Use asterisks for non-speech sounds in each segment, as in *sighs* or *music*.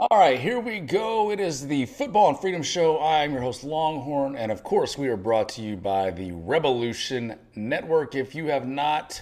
All right, here we go. It is the Football and Freedom Show. I'm your host, Longhorn, and of course, we are brought to you by the Rebelution Network. If you have not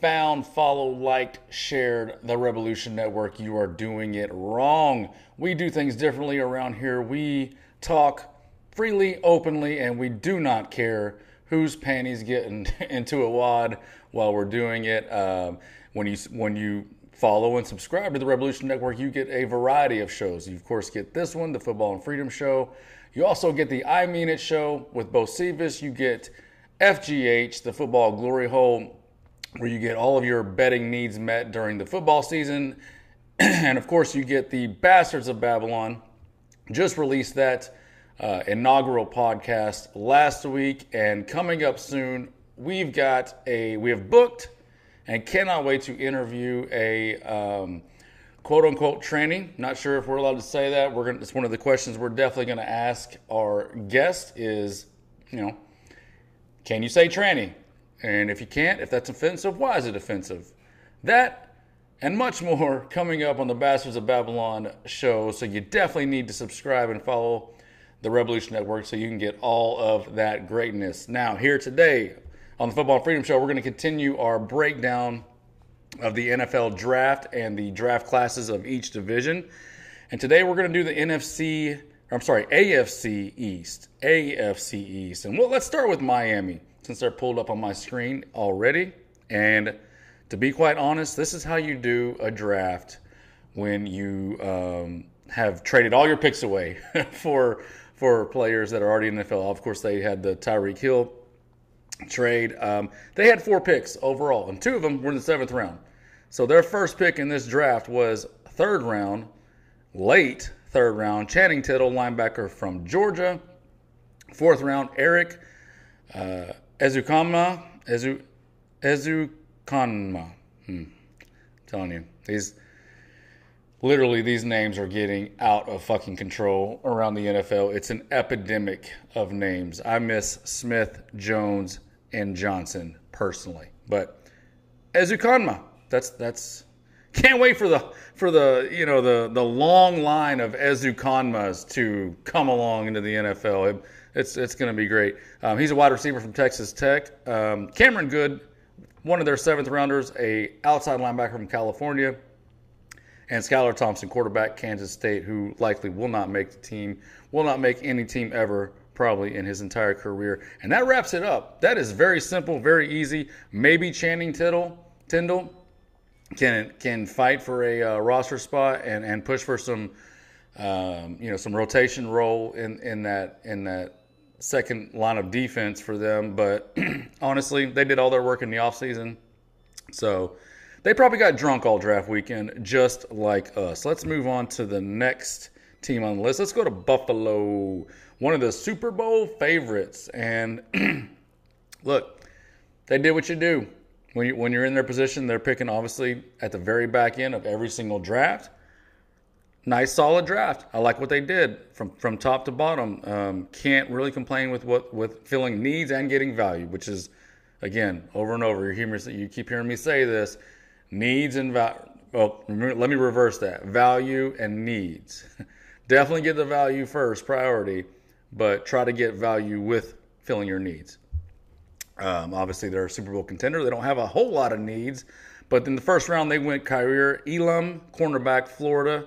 found, followed, liked, shared the Rebelution Network, you are doing it wrong. We do things differently around here. We talk freely, openly, and we do not care whose panties getting *laughs* into a wad while we're doing it. Um, when you when you follow and subscribe to the Rebelution Network, you get a variety of shows. You, of course, get this one, the Football and Freedom Show. You also get the I Mean It show with Bo Cephas. You get FGH, the Football Glory Hole, where you get all of your betting needs met during the football season. *clears throat* and of course, you get the Bastards of Babylon. Just released that uh, inaugural podcast last week, and coming up soon, we've got a we have booked and cannot wait to interview a um, quote unquote tranny. Not sure if we're allowed to say that. We're gonna, it's one of the questions we're definitely going to ask our guest is, you know, can you say tranny? And if you can't, if that's offensive, why is it offensive? That and much more coming up on the Bastards of Babylon show. So you definitely need to subscribe and follow the Rebelution Network so you can get all of that greatness. Now, here today on the Football Freedom Show, we're going to continue our breakdown of the NFL draft and the draft classes of each division. And today we're going to do the NFC, I'm sorry, AFC East. AFC East. And well, let's start with Miami since they're pulled up on my screen already. And to be quite honest, this is how you do a draft when you um, have traded all your picks away *laughs* for for players that are already in the NFL. Of course, they had the Tyreek Hill trade. Um, they had four picks overall, and two of them were in the seventh round. So their first pick in this draft was third round, late third round, Channing Tittle, linebacker from Georgia. Fourth round, Erik uh, Ezukanma. Ezu. Hmm. telling you, these literally these names are getting out of fucking control around the NFL. It's an epidemic of names. I miss Smith, Jones, and Johnson personally. But Ezukanma, that's that's can't wait for the for the you know the the long line of Ezukanmas to come along into the NFL. It, it's it's going to be great. Um, he's a wide receiver from Texas Tech. Um, Cameron Goode, one of their seventh rounders, a outside linebacker from California, and Skylar Thompson, quarterback Kansas State, who likely will not make the team, will not make any team ever probably in his entire career. And that wraps it up. That is very simple, very easy. Maybe Channing Tittle, Tindall can can fight for a uh, roster spot and, and push for some um, you know some rotation role in, in that in that second line of defense for them. But *clears throat* honestly, they did all their work in the offseason. So they probably got drunk all draft weekend, just like us. Let's move on to the next team on the list. Let's go to Buffalo one of the Super Bowl favorites. And *clears throat* look, they did what you do. When, you, when you're in their position, they're picking obviously at the very back end of every single draft. Nice, solid draft. I like what they did from, from top to bottom. Um, can't really complain with what with filling needs and getting value, which is again over and over. You hear me, you keep hearing me say this: needs and value. Well, let me reverse that: value and needs. *laughs* Definitely get the value first, priority but try to get value with filling your needs. Um, obviously, they're a Super Bowl contender. They don't have a whole lot of needs, but in the first round, they went Kaiir Elam, cornerback, Florida.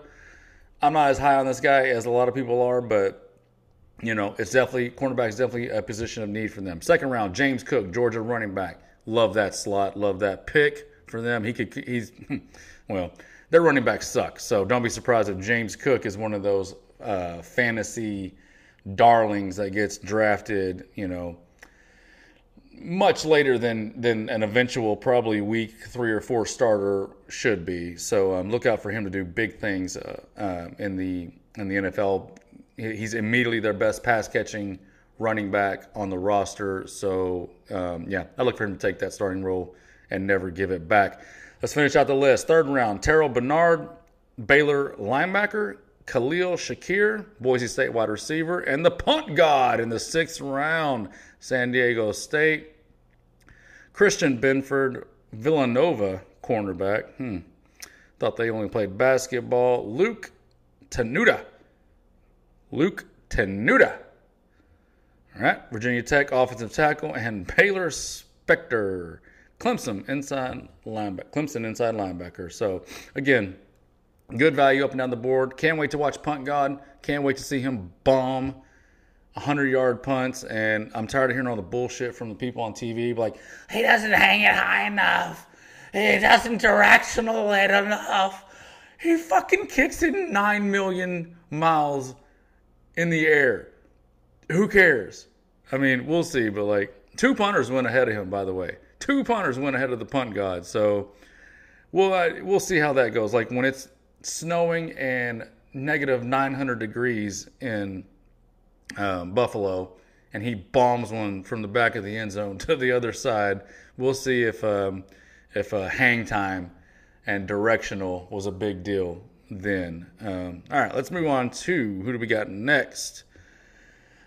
I'm not as high on this guy as a lot of people are, but you know, it's definitely cornerback is definitely a position of need for them. Second round, James Cook, Georgia running back. Love that slot. Love that pick for them. He could. He's *laughs* well. Their running backs suck, so don't be surprised if James Cook is one of those uh, fantasy darlings that gets drafted, you know, much later than than an eventual probably week three or four starter should be. So um, look out for him to do big things uh, uh, in the in the NFL. He's immediately their best pass catching running back on the roster. So um, yeah, I look for him to take that starting role and never give it back. Let's finish out the list. Third round, Terrell Bernard, Baylor linebacker. Khalil Shakir, Boise State wide receiver, and the punt god in the sixth round, San Diego State. Christian Benford, Villanova cornerback. Hmm. Thought they only played basketball. Luke Tenuta. Luke Tenuta. All right, Virginia Tech offensive tackle and Baylor Spector, Clemson inside linebacker. Clemson inside linebacker. So again, good value up and down the board. Can't wait to watch Punt God. Can't wait to see him bomb 100 yard punts. And I'm tired of hearing all the bullshit from the people on TV like, he doesn't hang it high enough. He doesn't directional it enough. He fucking kicks it 9 million miles in the air who cares? I mean, we'll see, but like two punters went ahead of him, by the way. Two punters went ahead of the punt god. So we'll uh, we'll see how that goes. Like when it's snowing and negative 900 degrees in um, Buffalo, and he bombs one from the back of the end zone *laughs* to the other side. We'll see if um, if uh, hang time and directional was a big deal then. Um, all right, let's move on to who do we got next?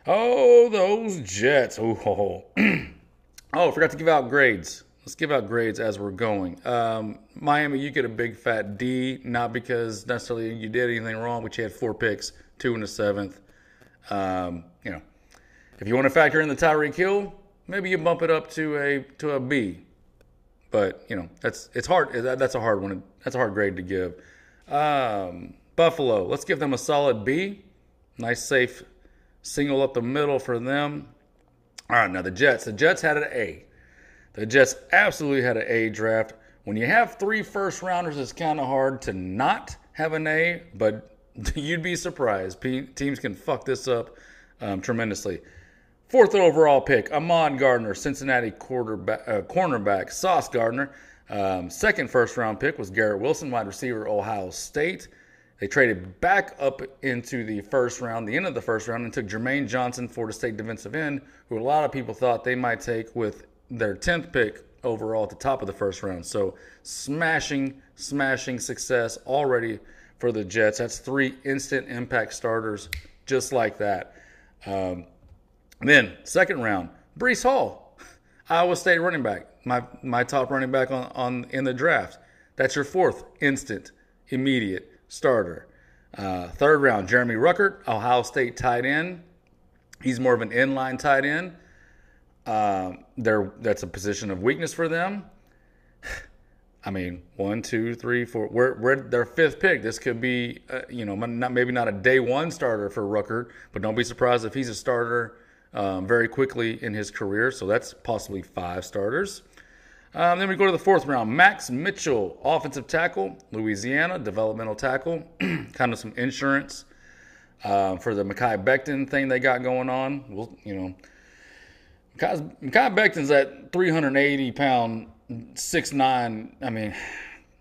Oh, those Jets. Oh, *clears throat* oh, forgot to give out grades. Let's give out grades as we're going. Um, Miami, you get a big fat D, not because necessarily you did anything wrong, but you had four picks, two in the seventh. Um, you know, if you want to factor in the Tyreek Hill, maybe you bump it up to a to a B. But you know, that's it's hard. That's a hard one. That's a hard grade to give. Um, Buffalo, let's give them a solid B. Nice, safe single up the middle for them. All right, now the Jets. The Jets had an A. The Jets absolutely had an A draft. When you have three first rounders, it's kind of hard to not have an A, but *laughs* you'd be surprised. Teams can fuck this up um, tremendously. Fourth overall pick, Ahmad Gardner, Cincinnati quarterback, uh, cornerback, Sauce Gardner. Um, second first round pick was Garrett Wilson, wide receiver, Ohio State. They traded back up into the first round, the end of the first round, and took Jermaine Johnson, Florida State defensive end, who a lot of people thought they might take with their 10th pick overall at the top of the first round. So smashing, smashing success already for the Jets. That's three instant impact starters just like that. Um, then second round, Breece Hall, *laughs* Iowa State running back, my my top running back on, on in the draft. That's your fourth instant, immediate starter. Uh, third round, Jeremy Ruckert, Ohio State tight end. He's more of an inline tight end. Uh, that's a position of weakness for them. *sighs* I mean, one, two, three, four. We're, we're their fifth pick. This could be, uh, you know, not, maybe not a day one starter for Ruckert, but don't be surprised if he's a starter um, very quickly in his career. So that's possibly five starters. Um, then we go to the fourth round. Max Mitchell, offensive tackle, Louisiana, developmental tackle, *clears throat* kind of some insurance uh, for the Mekhi Becton thing they got going on. Well, you know, Mekhi, Becton's at 380 pound, six nine. I mean,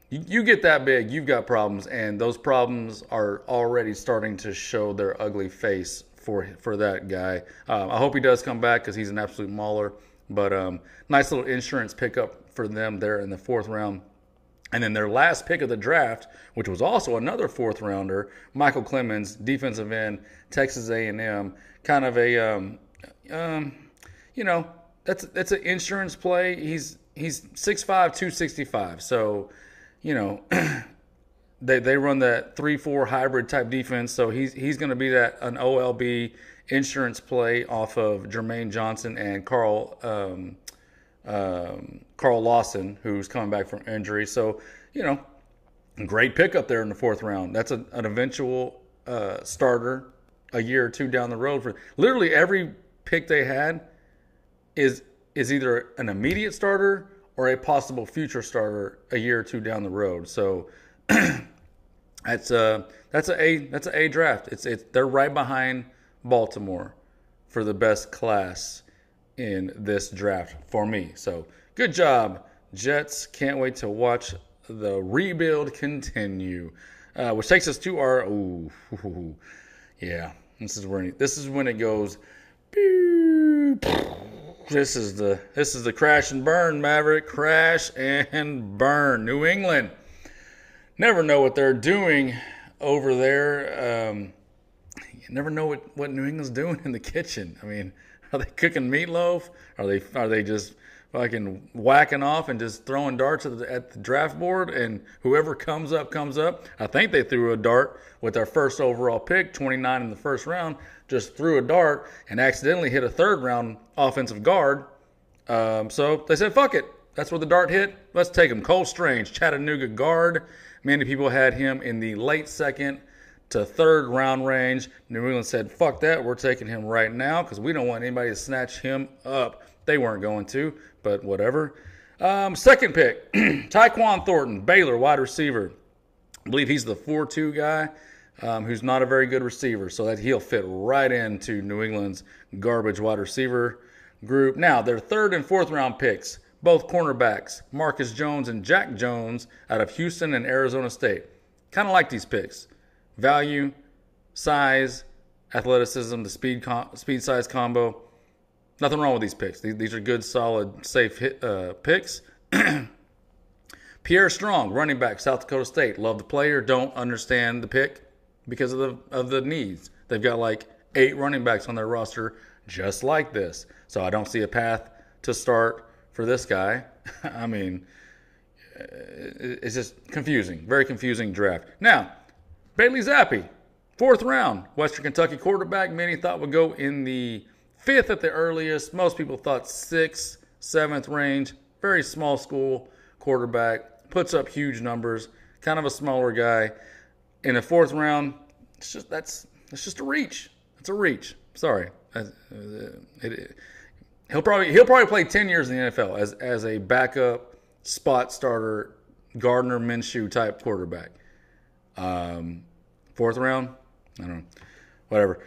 you, you get that big, you've got problems, and those problems are already starting to show their ugly face for for that guy. Um, I hope he does come back because he's an absolute mauler. But um, nice little insurance pickup for them there in the fourth round. And then their last pick of the draft, which was also another fourth rounder, Michael Clemons, defensive end, Texas A&M, kind of a, um, um, you know, that's that's an insurance play. He's he's 6'5", 265. So, you know, *clears throat* they they run that three four hybrid type defense. So he's he's going to be that an OLB insurance play off of Jermaine Johnson and Carl um, um, Carl Lawson, who's coming back from injury. So, you know, great pickup there in the fourth round. That's a, an eventual uh, starter a year or two down the road. For literally every pick they had is is either an immediate starter or a possible future starter a year or two down the road. So *clears throat* that's a that's a, a that's a A draft. It's it's they're right behind Baltimore for the best class in this draft for me. So good job, Jets. Can't wait to watch the rebuild continue. Uh, which takes us to our ooh, ooh, *laughs* yeah. This is when this is when it goes. *laughs* This is the this is the crash and burn Maverick crash and burn New England. Never know what they're doing over there. Um, you never know what, what New England's doing in the kitchen. I mean, *laughs* are they cooking meatloaf? Are they are they just fucking whacking off and just throwing darts at the, at the draft board, and whoever comes up comes up. I think they threw a dart with their first overall pick, 29 in the first round, just threw a dart and accidentally hit a third round offensive guard. Um, so they said, "Fuck it." That's where the dart hit. Let's take him. Cole Strange, Chattanooga guard. Many people had him in the late second to third round range. New England said, fuck that. We're taking him right now because we don't want anybody to snatch him up. They weren't going to, but whatever. Um, second pick, *clears throat* Tyquan Thornton, Baylor wide receiver. I believe he's the 4 2 guy um, who's not a very good receiver, so that he'll fit right into New England's garbage wide receiver group. Now, their third and fourth round picks, both cornerbacks, Marcus Jones and Jack Jones out of Houston and Arizona State. Kind of like these picks value, size, athleticism, the speed com- speed size combo. Nothing wrong with these picks. These, these are good, solid, safe hit, uh, picks. *clears throat* Pierre Strong, running back, South Dakota State. Love the player. Don't understand the pick because of the of the needs. They've got like eight running backs on their roster just like this. So I don't see a path to start for this guy. *laughs* I mean, it's just confusing. Very confusing draft. Now, Bailey Zappe, fourth round, Western Kentucky quarterback. Many thought would go in the fifth at the earliest. Most people thought sixth, seventh range. Very small school quarterback. Puts up huge numbers. Kind of a smaller guy. In the fourth round, it's just that's it's just a reach. It's a reach. Sorry. Uh, uh, it, it, he'll probably he'll probably play ten years in the NFL as as a backup spot starter, Gardner Minshew type quarterback. Um, fourth round, I don't know, whatever.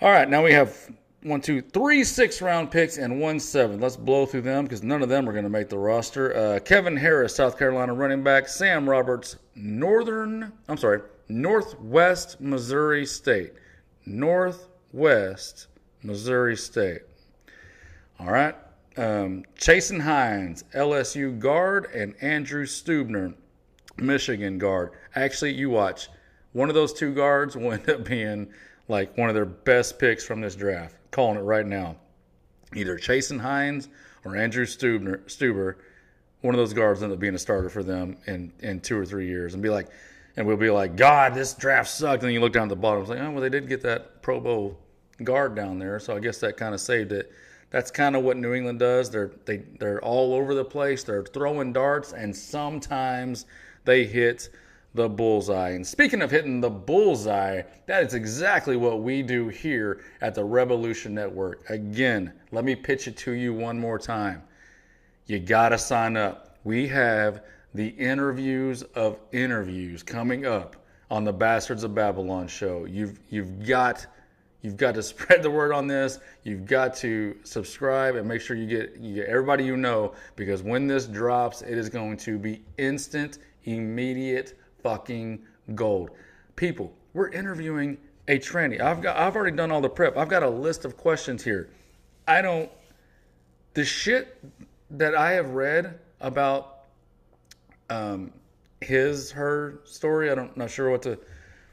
All right, now we have one, two, three six round picks and one seven. Let's blow through them because none of them are going to make the roster. Uh, Kevin Harris, South Carolina running back. Sam Roberts, Northern, I'm sorry, Northwest Missouri State. Northwest Missouri State. All right. Um, Chasen Hines, LSU guard, and Andrew Stubner, Michigan guard. Actually, you watch. One of those two guards will end up being like one of their best picks from this draft. Calling it right now. Either Chasen Hines or Andrew Stubner, Stueber, one of those guards end up being a starter for them in, in two or three years and be like, and we'll be like, God, this draft sucked. And then you look down at the bottom, it's like, oh, well, they did get that Pro Bowl guard down there, so I guess that kind of saved it. That's kind of what New England does. They're they they're all over the place. They're throwing darts, and sometimes they hit the bullseye. And speaking of hitting the bullseye, that is exactly what we do here at the Rebelution Network. Again, let me pitch it to you one more time. You got to sign up. We have the interviews of interviews coming up on the Bastards of Babylon show. You've you've got you've got to *laughs* spread the word on this. You've got to subscribe and make sure you get you get everybody you know because when this drops, it is going to be instant, immediate fucking gold. People, we're interviewing a tranny. I've got I've already done all the prep. I've got a list of questions here. I don't the shit that I have read about um, his her story. I don't not sure what to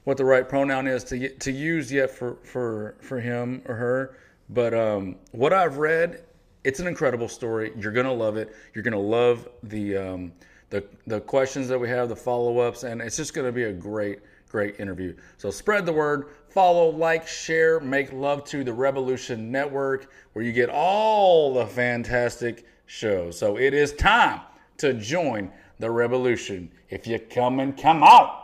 what the right pronoun is to to use yet for for for him or her. But um, what I've read, it's an incredible story. You're gonna love it. You're gonna love the um, the the questions that we have, the follow ups, and it's just gonna be a great great interview. So spread the word, follow, like, share, make love to the Rebelution Network, where you get all the fantastic shows. So it is time to join the revolution. If you come and come out.